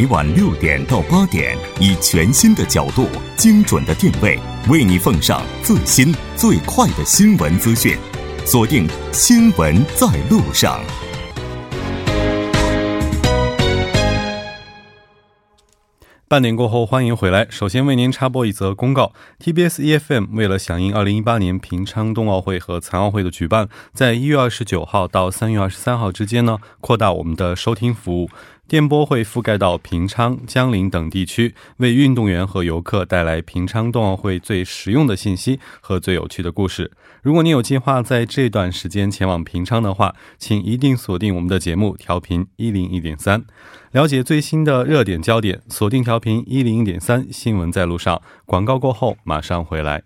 每晚六点到八点，以全新的角度、精准的定位，为你奉上最新最快的新闻资讯。锁定《新闻在路上》。半点过后，欢迎回来。首先为您插播一则公告：TBS EFM 为了响应2018年平昌冬奥会和残奥会的举办，在一月二十九号到三月二十三号之间呢，扩大我们的收听服务。电波会覆盖到平昌、江陵等地区，为运动员和游客带来平昌冬奥会最实用的信息和最有趣的故事。如果你有计划在这段时间前往平昌的话，请一定锁定我们的节目调频一零一点三，了解最新的热点焦点。锁定调频一零一点三，新闻在路上。广告过后马上回来。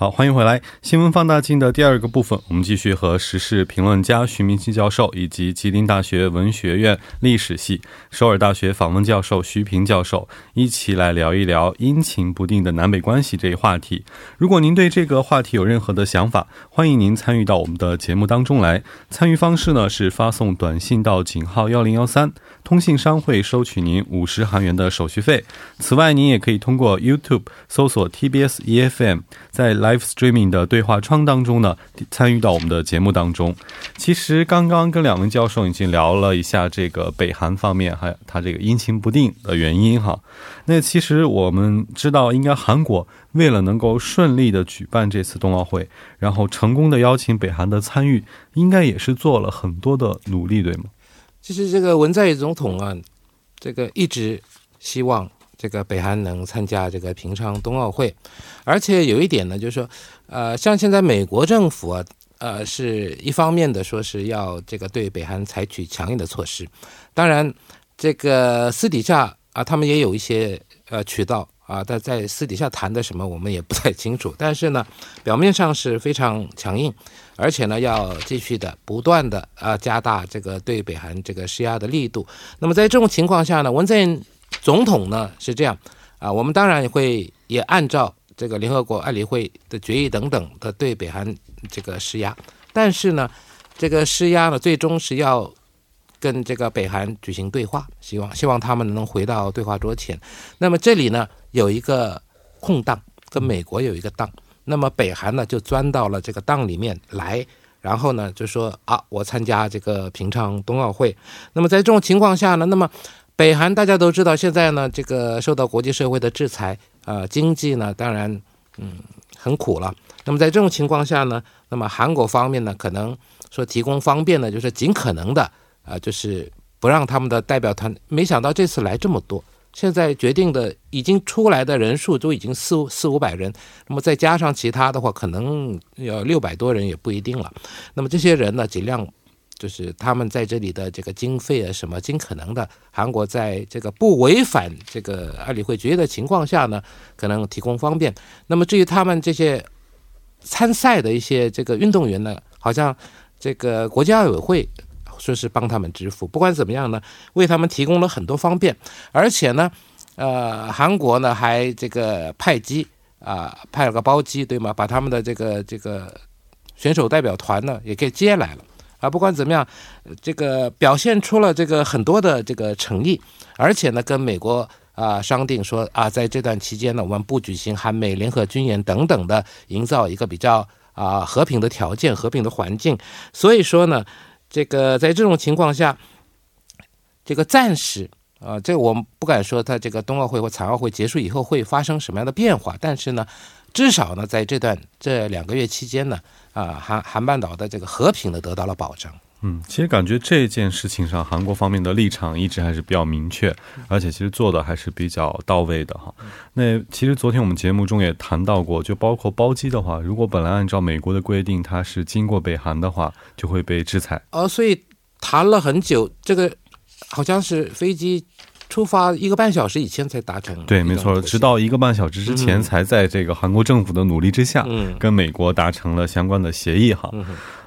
好，欢迎回来。新闻放大镜的第二个部分，我们继续和时事评论家徐明星教授以及吉林大学文学院历史系、首尔大学访问教授徐平教授一起来聊一聊阴晴不定的南北关系这一话题。如果您对这个话题有任何的想法，欢迎您参与到我们的节目当中来。参与方式呢是发送短信到井号幺零幺三，通信商会收取您五十韩元的手续费。此外，您也可以通过 YouTube 搜索 TBS EFM，在来。Live Streaming 的对话窗当中呢，参与到我们的节目当中。其实刚刚跟两位教授已经聊了一下这个北韩方面，还有它这个阴晴不定的原因哈。那其实我们知道，应该韩国为了能够顺利的举办这次冬奥会，然后成功的邀请北韩的参与，应该也是做了很多的努力，对吗？其实这个文在寅总统啊，这个一直希望。这个北韩能参加这个平昌冬奥会，而且有一点呢，就是说，呃，像现在美国政府啊，呃，是一方面的说是要这个对北韩采取强硬的措施，当然，这个私底下啊，他们也有一些呃渠道啊，但在私底下谈的什么，我们也不太清楚。但是呢，表面上是非常强硬，而且呢，要继续的不断的啊加大这个对北韩这个施压的力度。那么在这种情况下呢，文在寅。总统呢是这样啊，我们当然也会也按照这个联合国安理会的决议等等的对北韩这个施压，但是呢，这个施压呢最终是要跟这个北韩举行对话，希望希望他们能回到对话桌前。那么这里呢有一个空档，跟美国有一个档，那么北韩呢就钻到了这个档里面来，然后呢就说啊，我参加这个平昌冬奥会。那么在这种情况下呢，那么。北韩大家都知道，现在呢，这个受到国际社会的制裁，呃，经济呢，当然，嗯，很苦了。那么在这种情况下呢，那么韩国方面呢，可能说提供方便呢，就是尽可能的，啊，就是不让他们的代表团。没想到这次来这么多，现在决定的已经出来的人数都已经四四五百人，那么再加上其他的话，可能要六百多人也不一定了。那么这些人呢，尽量。就是他们在这里的这个经费啊，什么尽可能的，韩国在这个不违反这个安理会决议的情况下呢，可能提供方便。那么至于他们这些参赛的一些这个运动员呢，好像这个国家奥委会说是帮他们支付。不管怎么样呢，为他们提供了很多方便，而且呢，呃，韩国呢还这个派机啊，派了个包机，对吗？把他们的这个这个选手代表团呢也给接来了。啊，不管怎么样，这个表现出了这个很多的这个诚意，而且呢，跟美国啊商定说啊，在这段期间呢，我们不举行韩美联合军演等等的，营造一个比较啊和平的条件、和平的环境。所以说呢，这个在这种情况下，这个暂时啊，这我们不敢说它这个冬奥会或残奥会结束以后会发生什么样的变化，但是呢，至少呢，在这段这两个月期间呢。啊，韩韩半岛的这个和平呢得到了保证。嗯，其实感觉这件事情上，韩国方面的立场一直还是比较明确，而且其实做的还是比较到位的哈。那其实昨天我们节目中也谈到过，就包括包机的话，如果本来按照美国的规定，它是经过北韩的话，就会被制裁。哦，所以谈了很久，这个好像是飞机。出发一个半小时以前才达成，对，没错，直到一个半小时之前才在这个韩国政府的努力之下，跟美国达成了相关的协议哈。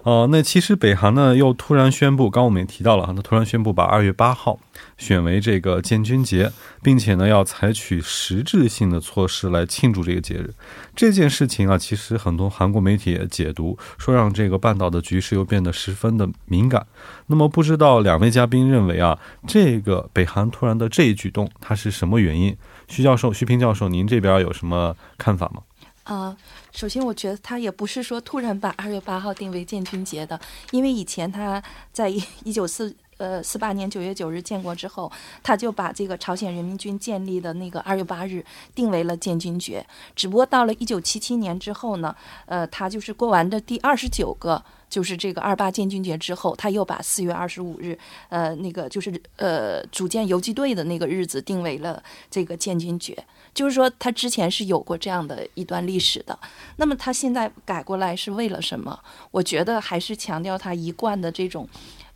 呃，那其实北韩呢又突然宣布，刚我们也提到了哈，他突然宣布把二月八号选为这个建军节，并且呢要采取实质性的措施来庆祝这个节日。这件事情啊，其实很多韩国媒体也解读说，让这个半岛的局势又变得十分的敏感。那么不知道两位嘉宾认为啊，这个北韩突然的这一举动，它是什么原因？徐教授、徐平教授，您这边有什么看法吗？啊，首先我觉得他也不是说突然把二月八号定为建军节的，因为以前他在 一九四呃四八年九月九日建国之后，他就把这个朝鲜人民军建立的那个二月八日定为了建军节。只不过到了一九七七年之后呢，呃，他就是过完的第二十九个就是这个二八建军节之后，他又把四月二十五日，呃，那个就是呃组建游击队的那个日子定为了这个建军节。就是说，他之前是有过这样的一段历史的。那么他现在改过来是为了什么？我觉得还是强调他一贯的这种，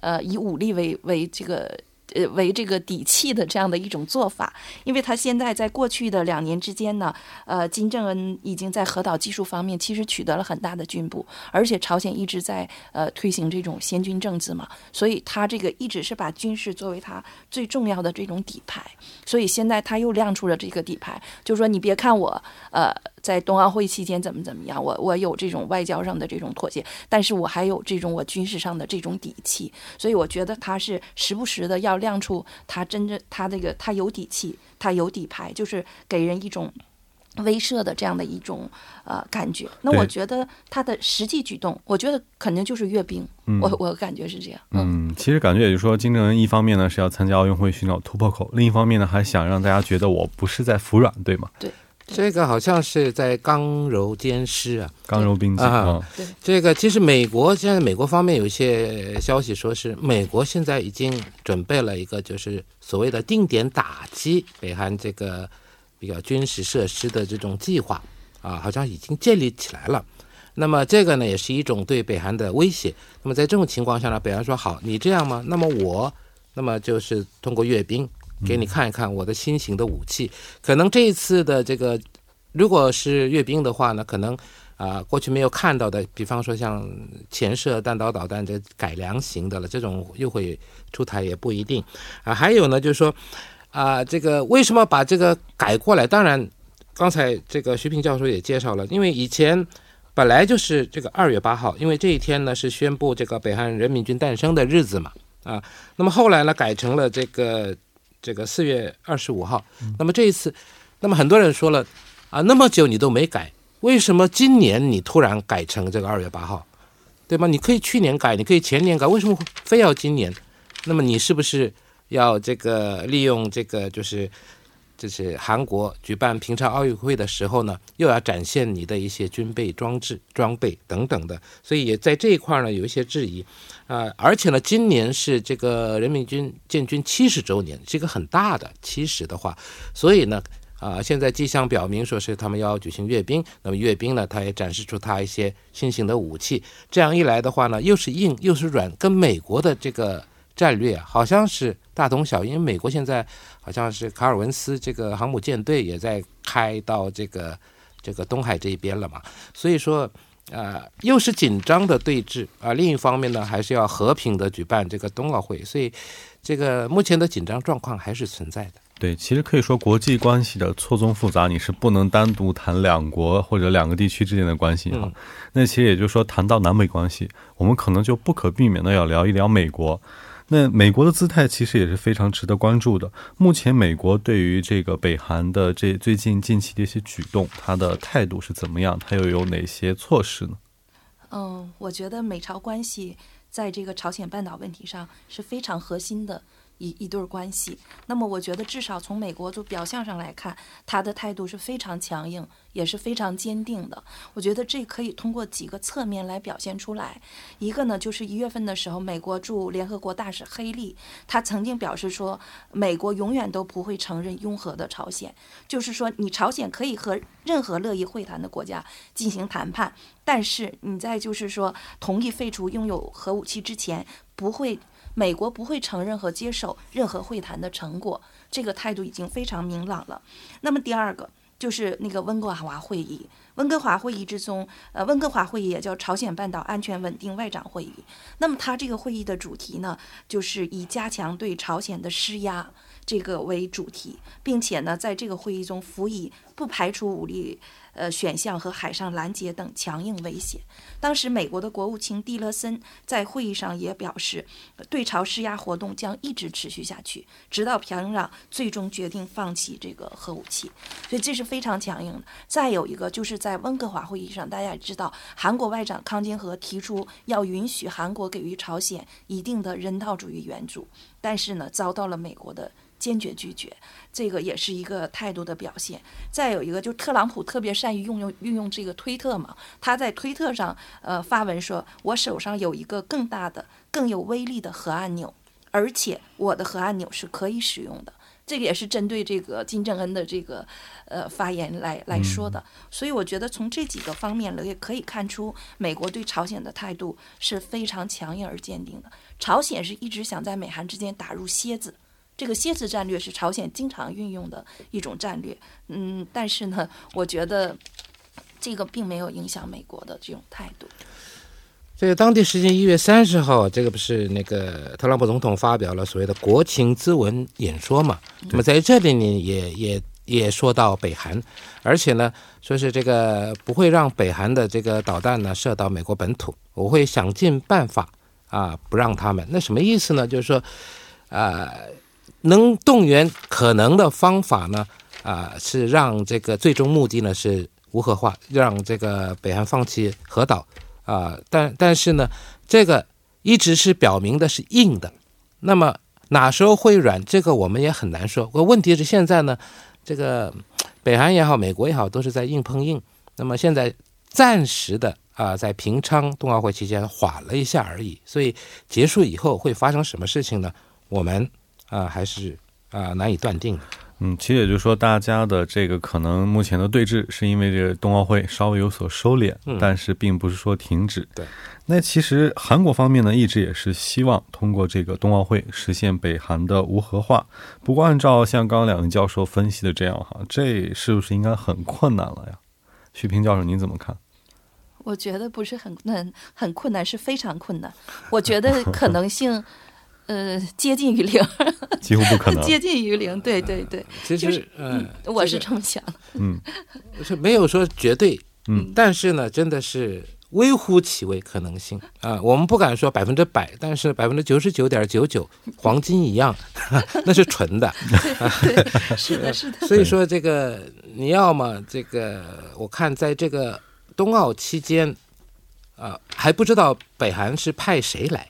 呃，以武力为为这个。呃，为这个底气的这样的一种做法，因为他现在在过去的两年之间呢，呃，金正恩已经在核导技术方面其实取得了很大的进步，而且朝鲜一直在呃推行这种先军政治嘛，所以他这个一直是把军事作为他最重要的这种底牌，所以现在他又亮出了这个底牌，就是说你别看我呃。在冬奥会期间怎么怎么样？我我有这种外交上的这种妥协，但是我还有这种我军事上的这种底气，所以我觉得他是时不时的要亮出他真正他这个他有底气，他有底牌，就是给人一种威慑的这样的一种呃感觉。那我觉得他的实际举动，我觉得肯定就是阅兵。我我感觉是这样。嗯，其实感觉也就是说，金正恩一方面呢是要参加奥运会寻找突破口，另一方面呢还想让大家觉得我不是在服软，对吗？对。这个好像是在刚柔兼施啊，刚柔并济啊。对，这个其实美国现在美国方面有一些消息说是美国现在已经准备了一个就是所谓的定点打击北韩这个比较军事设施的这种计划啊，好像已经建立起来了。那么这个呢也是一种对北韩的威胁。那么在这种情况下呢，北韩说好，你这样吗？那么我那么就是通过阅兵。给你看一看我的新型的武器，可能这一次的这个，如果是阅兵的话呢，可能啊过去没有看到的，比方说像潜射弹道导弹这改良型的了，这种又会出台也不一定啊。还有呢，就是说啊，这个为什么把这个改过来？当然，刚才这个徐平教授也介绍了，因为以前本来就是这个二月八号，因为这一天呢是宣布这个北韩人民军诞生的日子嘛啊。那么后来呢改成了这个。这个四月二十五号，那么这一次，那么很多人说了啊，那么久你都没改，为什么今年你突然改成这个二月八号，对吗？你可以去年改，你可以前年改，为什么非要今年？那么你是不是要这个利用这个就是？就是韩国举办平昌奥运会的时候呢，又要展现你的一些军备装置、装备等等的，所以也在这一块呢有一些质疑，啊，而且呢，今年是这个人民军建军七十周年，是一个很大的七十的话，所以呢，啊，现在迹象表明说是他们要举行阅兵，那么阅兵呢，他也展示出他一些新型的武器，这样一来的话呢，又是硬又是软，跟美国的这个。战略好像是大同小异，因为美国现在好像是卡尔文斯这个航母舰队也在开到这个这个东海这一边了嘛，所以说啊，又是紧张的对峙啊，另一方面呢，还是要和平的举办这个冬奥会，所以这个目前的紧张状况还是存在的。对，其实可以说国际关系的错综复杂，你是不能单独谈两国或者两个地区之间的关系哈。那其实也就是说，谈到南北关系，我们可能就不可避免的要聊一聊美国。那美国的姿态其实也是非常值得关注的。目前，美国对于这个北韩的这最近近期的一些举动，它的态度是怎么样？它又有哪些措施呢？嗯，我觉得美朝关系在这个朝鲜半岛问题上是非常核心的。一一对关系，那么我觉得至少从美国就表象上来看，他的态度是非常强硬，也是非常坚定的。我觉得这可以通过几个侧面来表现出来。一个呢，就是一月份的时候，美国驻联合国大使黑利，他曾经表示说，美国永远都不会承认拥核的朝鲜，就是说，你朝鲜可以和任何乐意会谈的国家进行谈判，但是你在就是说同意废除拥有核武器之前，不会。美国不会承认和接受任何会谈的成果，这个态度已经非常明朗了。那么第二个，就是那个温哥华会议。温哥华会议之中，呃，温哥华会议也叫朝鲜半岛安全稳定外长会议。那么它这个会议的主题呢，就是以加强对朝鲜的施压这个为主题，并且呢，在这个会议中辅以不排除武力。呃，选项和海上拦截等强硬威胁。当时，美国的国务卿蒂勒森在会议上也表示，对朝施压活动将一直持续下去，直到平壤最终决定放弃这个核武器。所以这是非常强硬的。再有一个，就是在温哥华会议上，大家也知道，韩国外长康金和提出要允许韩国给予朝鲜一定的人道主义援助，但是呢，遭到了美国的。坚决拒绝，这个也是一个态度的表现。再有一个，就特朗普特别善于运用运用这个推特嘛，他在推特上呃发文说：“我手上有一个更大的、更有威力的核按钮，而且我的核按钮是可以使用的。”这个也是针对这个金正恩的这个呃发言来来说的。所以我觉得从这几个方面呢，也可以看出美国对朝鲜的态度是非常强硬而坚定的。朝鲜是一直想在美韩之间打入楔子。这个蝎子战略是朝鲜经常运用的一种战略，嗯，但是呢，我觉得这个并没有影响美国的这种态度。这个当地时间一月三十号，这个不是那个特朗普总统发表了所谓的国情咨文演说嘛？那么在这里呢，也也也说到北韩，而且呢，说是这个不会让北韩的这个导弹呢射到美国本土，我会想尽办法啊不让他们。那什么意思呢？就是说，啊。能动员可能的方法呢？啊，是让这个最终目的呢是无核化，让这个北韩放弃核岛啊。但但是呢，这个一直是表明的是硬的。那么哪时候会软？这个我们也很难说。问题是现在呢，这个北韩也好，美国也好，都是在硬碰硬。那么现在暂时的啊，在平昌冬奥会期间缓了一下而已。所以结束以后会发生什么事情呢？我们。啊，还是啊难以断定。嗯，其实也就是说，大家的这个可能目前的对峙，是因为这个冬奥会稍微有所收敛，但是并不是说停止。对。那其实韩国方面呢，一直也是希望通过这个冬奥会实现北韩的无核化。不过，按照像刚刚两位教授分析的这样哈，这是不是应该很困难了呀？徐平教授，您怎么看？我觉得不是很难，很困难，是非常困难。我觉得可能性。呃，接近于零，几乎不可能。接近于零，对对对，其实，嗯，我是这么想的。嗯，是没有说绝对，嗯，但是呢，真的是微乎其微可能性啊。我们不敢说百分之百，但是百分之九十九点九九，黄金一样，那是纯的。对，是的，是的。所以说，这个你要么这个，我看在这个冬奥期间，啊，还不知道北韩是派谁来，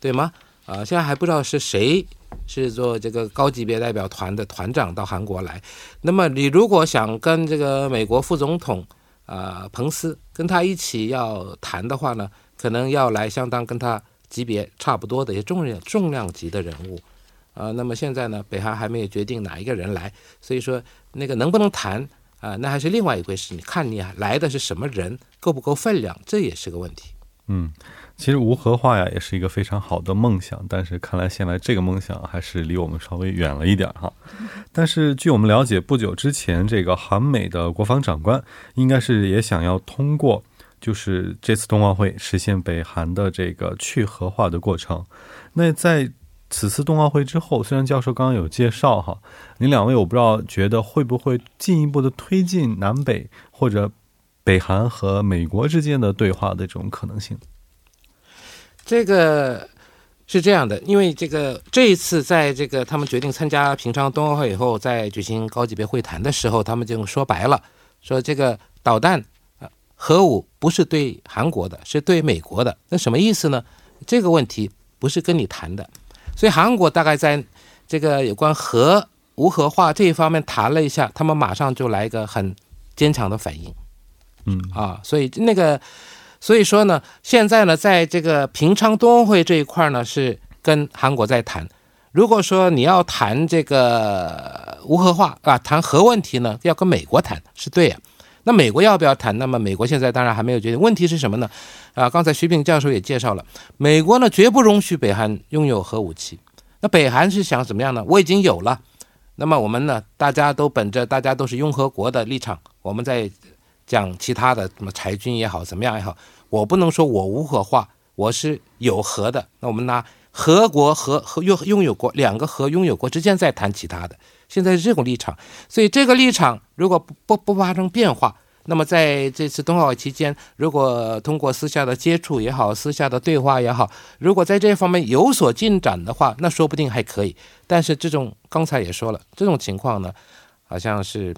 对吗？啊，现在还不知道是谁是做这个高级别代表团的团长到韩国来。那么你如果想跟这个美国副总统啊彭斯跟他一起要谈的话呢，可能要来相当跟他级别差不多的一些重量重量级的人物。啊，那么现在呢，北韩还没有决定哪一个人来，所以说那个能不能谈啊，那还是另外一回事。你看你来的是什么人，够不够分量，这也是个问题。嗯。其实无核化呀，也是一个非常好的梦想，但是看来现在这个梦想还是离我们稍微远了一点哈。但是据我们了解，不久之前这个韩美的国防长官应该是也想要通过，就是这次冬奥会实现北韩的这个去核化的过程。那在此次冬奥会之后，虽然教授刚刚有介绍哈，您两位我不知道觉得会不会进一步的推进南北或者北韩和美国之间的对话的这种可能性。这个是这样的，因为这个这一次在这个他们决定参加平昌冬奥会以后，在举行高级别会谈的时候，他们就说白了，说这个导弹核武不是对韩国的，是对美国的。那什么意思呢？这个问题不是跟你谈的，所以韩国大概在这个有关核无核化这一方面谈了一下，他们马上就来一个很坚强的反应。啊，所以那个。所以说呢，现在呢，在这个平昌冬奥会这一块呢，是跟韩国在谈。如果说你要谈这个无核化啊，谈核问题呢，要跟美国谈是对呀。那美国要不要谈？那么美国现在当然还没有决定。问题是什么呢？啊，刚才徐炳教授也介绍了，美国呢绝不容许北韩拥有核武器。那北韩是想怎么样呢？我已经有了，那么我们呢，大家都本着大家都是拥核国的立场，我们在讲其他的什么裁军也好，怎么样也好，我不能说我无核化，我是有核的。那我们拿核国和和拥拥有国两个核拥有国之间再谈其他的，现在是这种立场。所以这个立场如果不不不发生变化，那么在这次冬奥会期间，如果通过私下的接触也好，私下的对话也好，如果在这方面有所进展的话，那说不定还可以。但是这种刚才也说了，这种情况呢，好像是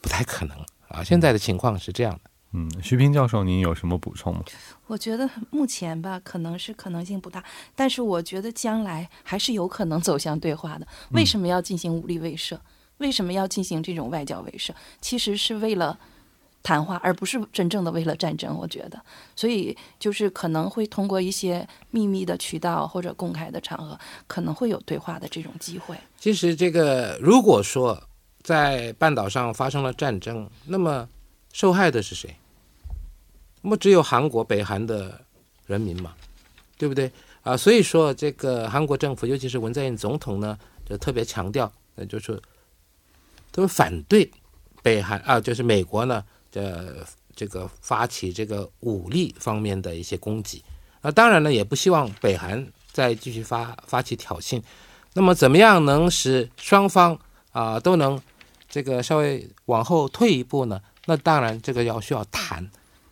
不太可能啊。现在的情况是这样的。嗯，徐平教授，您有什么补充吗？我觉得目前吧，可能是可能性不大，但是我觉得将来还是有可能走向对话的。为什么要进行武力威慑？为什么要进行这种外交威慑？其实是为了谈话，而不是真正的为了战争。我觉得，所以就是可能会通过一些秘密的渠道或者公开的场合，可能会有对话的这种机会。其实，这个如果说在半岛上发生了战争，那么受害的是谁？那么只有韩国、北韩的人民嘛，对不对啊？所以说，这个韩国政府，尤其是文在寅总统呢，就特别强调，那就是都反对北韩啊，就是美国呢，这这个发起这个武力方面的一些攻击啊。当然呢，也不希望北韩再继续发发起挑衅。那么，怎么样能使双方啊都能这个稍微往后退一步呢？那当然，这个要需要谈。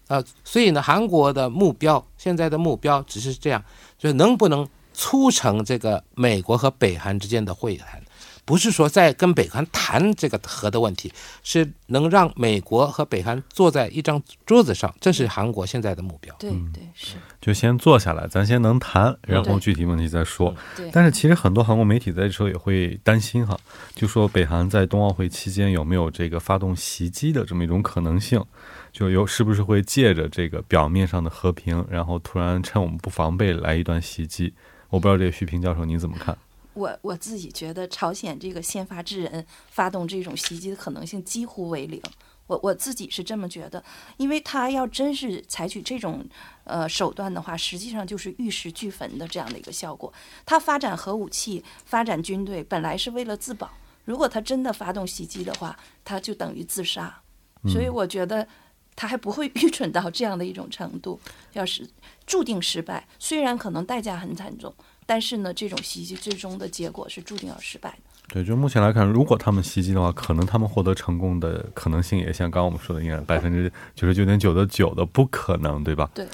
呃，所以呢，韩国的目标现在的目标只是这样，就是能不能促成这个美国和北韩之间的会谈，不是说在跟北韩谈这个核的问题，是能让美国和北韩坐在一张桌子上，这是韩国现在的目标。对对是，就先坐下来，咱先能谈，然后具体问题再说。对，但是其实很多韩国媒体在这时候也会担心哈，就说北韩在冬奥会期间有没有这个发动袭击的这么一种可能性。就有是不是会借着这个表面上的和平，然后突然趁我们不防备来一段袭击？我不知道这个徐平教授您怎么看？我我自己觉得朝鲜这个先发制人发动这种袭击的可能性几乎为零。我我自己是这么觉得，因为他要真是采取这种呃手段的话，实际上就是玉石俱焚的这样的一个效果。他发展核武器、发展军队本来是为了自保，如果他真的发动袭击的话，他就等于自杀。所以我觉得。他还不会 愚蠢到这样的一种程度，要是注定失败，虽然可能代价很惨重，但是呢，这种袭击最终的结果是注定要失败的。对，就目前来看，如果他们袭击的话，可能他们获得成功的可能性也像刚刚我们说的，应该百分之九十九点九的九的不可能，对吧？对，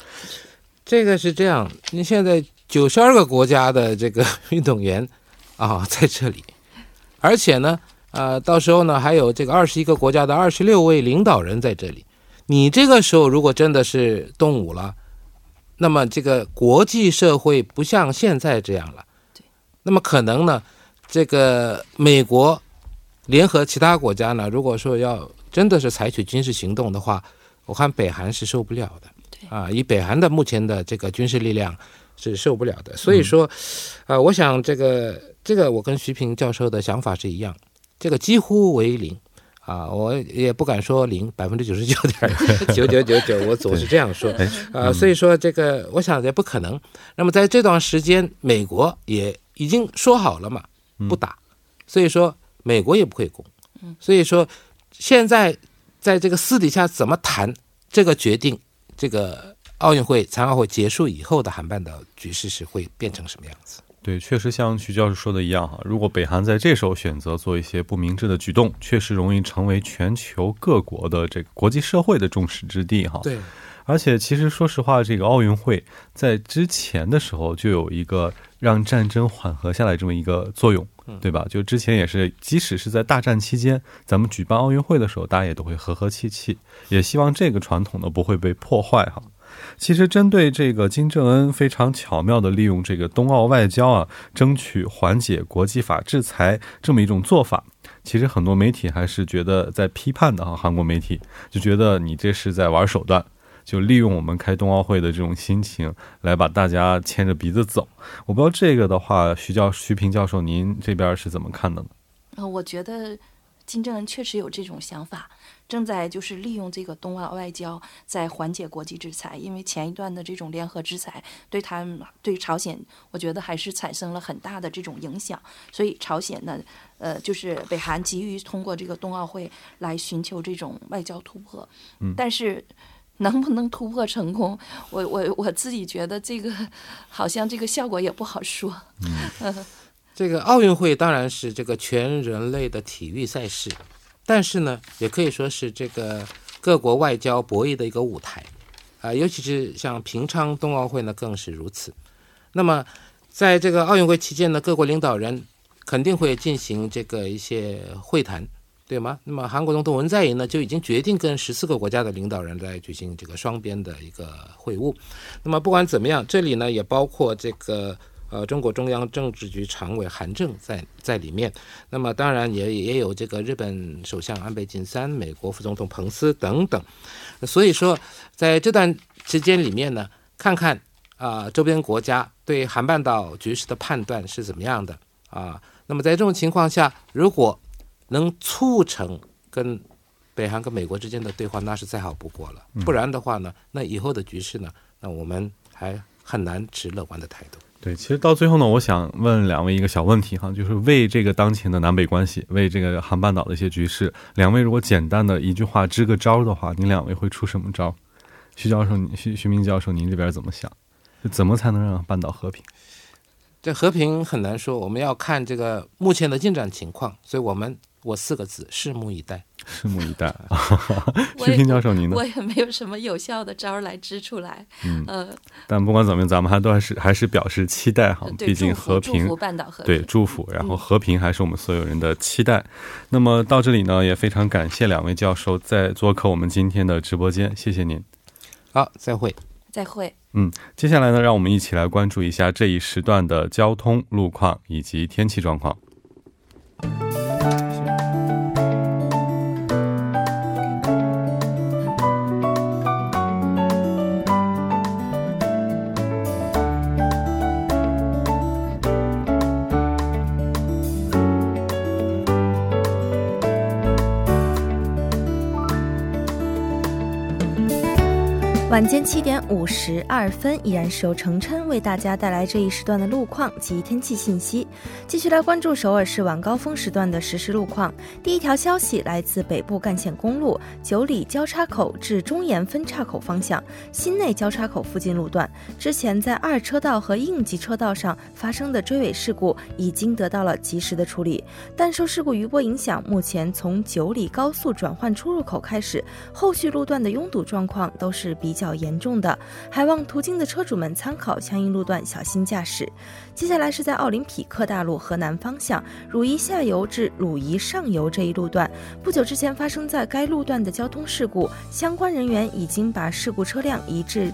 这个是这样。你现在九十二个国家的这个 运动员啊在这里，而且呢，呃，到时候呢还有这个二十一个国家的二十六位领导人在这里。你这个时候如果真的是动武了，那么这个国际社会不像现在这样了。对。那么可能呢，这个美国联合其他国家呢，如果说要真的是采取军事行动的话，我看北韩是受不了的。对。啊，以北韩的目前的这个军事力量是受不了的。所以说，啊，我想这个这个我跟徐平教授的想法是一样，这个几乎为零。啊，我也不敢说零百分之九十九点九九九九，我总是这样说。啊，所以说这个，我想也不可能。那么在这段时间，美国也已经说好了嘛，不打，所以说美国也不会攻。所以说现在在这个私底下怎么谈这个决定，这个奥运会残奥会结束以后的韩半岛局势是会变成什么样子？对，确实像徐教授说的一样哈，如果北韩在这时候选择做一些不明智的举动，确实容易成为全球各国的这个国际社会的众矢之的哈。对，而且其实说实话，这个奥运会在之前的时候就有一个让战争缓和下来这么一个作用，对吧？就之前也是，即使是在大战期间，咱们举办奥运会的时候，大家也都会和和气气，也希望这个传统呢不会被破坏哈。其实，针对这个金正恩非常巧妙的利用这个冬奥外交啊，争取缓解国际法制裁这么一种做法，其实很多媒体还是觉得在批判的啊。韩国媒体就觉得你这是在玩手段，就利用我们开冬奥会的这种心情来把大家牵着鼻子走。我不知道这个的话，徐教徐平教授您这边是怎么看的呢？呃，我觉得金正恩确实有这种想法，正在就是利用这个东亚外交在缓解国际制裁。因为前一段的这种联合制裁对他们对朝鲜，我觉得还是产生了很大的这种影响。所以朝鲜呢，呃，就是北韩急于通过这个冬奥会来寻求这种外交突破。嗯，但是。能不能突破成功？我我我自己觉得这个好像这个效果也不好说。嗯，这个奥运会当然是这个全人类的体育赛事，但是呢，也可以说是这个各国外交博弈的一个舞台啊，尤其是像平昌冬奥会呢，更是如此。那么，在这个奥运会期间呢，各国领导人肯定会进行这个一些会谈。对吗？那么韩国总统文在寅呢，就已经决定跟十四个国家的领导人来举行这个双边的一个会晤。那么不管怎么样，这里呢也包括这个呃中国中央政治局常委韩正在在里面。那么当然也也有这个日本首相安倍晋三、美国副总统彭斯等等。所以说在这段时间里面呢，看看啊周边国家对韩半岛局势的判断是怎么样的啊。那么在这种情况下，如果能促成跟北韩跟美国之间的对话，那是再好不过了。不然的话呢，那以后的局势呢，那我们还很难持乐观的态度。对，其实到最后呢，我想问两位一个小问题哈，就是为这个当前的南北关系，为这个韩半岛的一些局势，两位如果简单的一句话支个招的话，您两位会出什么招？徐教授，徐徐明教授，您这边怎么想？怎么才能让半岛和平？这和平很难说，我们要看这个目前的进展情况，所以我们。我四个字：拭目以待。拭目以待。徐平教授，您呢？我也没有什么有效的招儿来支出来。嗯，呃，但不管怎么样，咱们还都还是还是表示期待哈。毕竟和平，祝福半岛和平。对，祝福。然后和平还是我们所有人的期待。那么到这里呢，也非常感谢两位教授在做客我们今天的直播间，谢谢您。好，再会。再会。嗯，接下来呢，让我们一起来关注一下这一时段的交通路况以及天气状况。晚间七点五十二分，依然是由程琛为大家带来这一时段的路况及天气信息。继续来关注首尔市晚高峰时段的实时路况。第一条消息来自北部干线公路九里交叉口至中岩分岔口方向新内交叉口附近路段，之前在二车道和应急车道上发生的追尾事故已经得到了及时的处理，但受事故余波影响，目前从九里高速转换出入口开始，后续路段的拥堵状况都是比较。较严重的，还望途经的车主们参考相应路段，小心驾驶。接下来是在奥林匹克大路河南方向汝宜下游至汝宜上游这一路段，不久之前发生在该路段的交通事故，相关人员已经把事故车辆移至。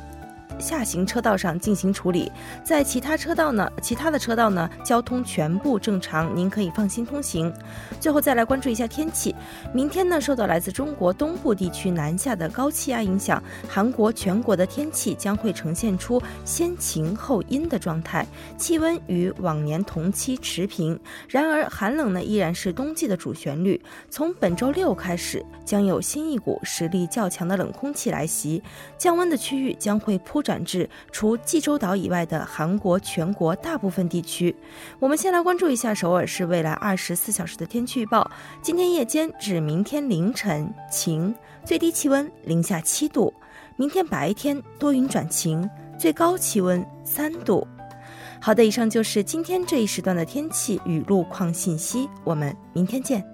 下行车道上进行处理，在其他车道呢？其他的车道呢？交通全部正常，您可以放心通行。最后再来关注一下天气，明天呢，受到来自中国东部地区南下的高气压影响，韩国全国的天气将会呈现出先晴后阴的状态，气温与往年同期持平。然而寒冷呢，依然是冬季的主旋律。从本周六开始，将有新一股实力较强的冷空气来袭，降温的区域将会铺。转至除济州岛以外的韩国全国大部分地区。我们先来关注一下首尔市未来二十四小时的天气预报。今天夜间至明天凌晨晴，最低气温零下七度；明天白天多云转晴，最高气温三度。好的，以上就是今天这一时段的天气与路况信息。我们明天见。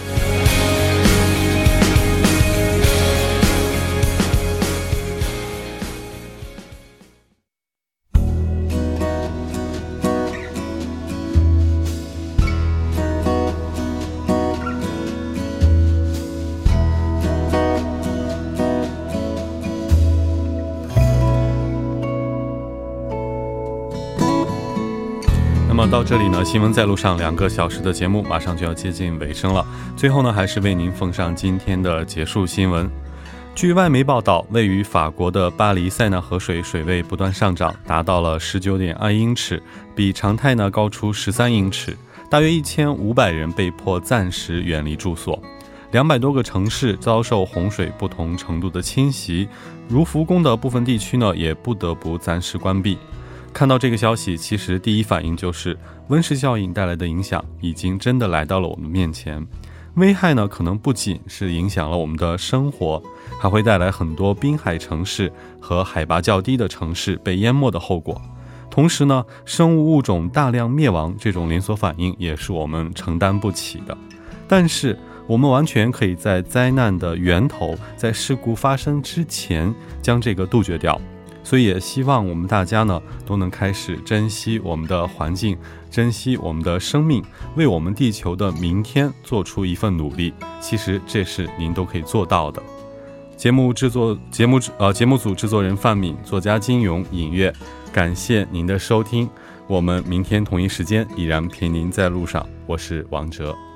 这里呢，新闻在路上两个小时的节目马上就要接近尾声了。最后呢，还是为您奉上今天的结束新闻。据外媒报道，位于法国的巴黎塞纳河水水位不断上涨，达到了十九点二英尺，比常态呢高出十三英尺。大约一千五百人被迫暂时远离住所，两百多个城市遭受洪水不同程度的侵袭，如浮宫的部分地区呢也不得不暂时关闭。看到这个消息，其实第一反应就是温室效应带来的影响已经真的来到了我们面前。危害呢，可能不仅是影响了我们的生活，还会带来很多滨海城市和海拔较低的城市被淹没的后果。同时呢，生物物种大量灭亡这种连锁反应也是我们承担不起的。但是，我们完全可以在灾难的源头，在事故发生之前将这个杜绝掉。所以，也希望我们大家呢都能开始珍惜我们的环境，珍惜我们的生命，为我们地球的明天做出一份努力。其实这是您都可以做到的。节目制作节目呃节目组制作人范敏，作家金勇，尹月，感谢您的收听。我们明天同一时间依然陪您在路上。我是王哲。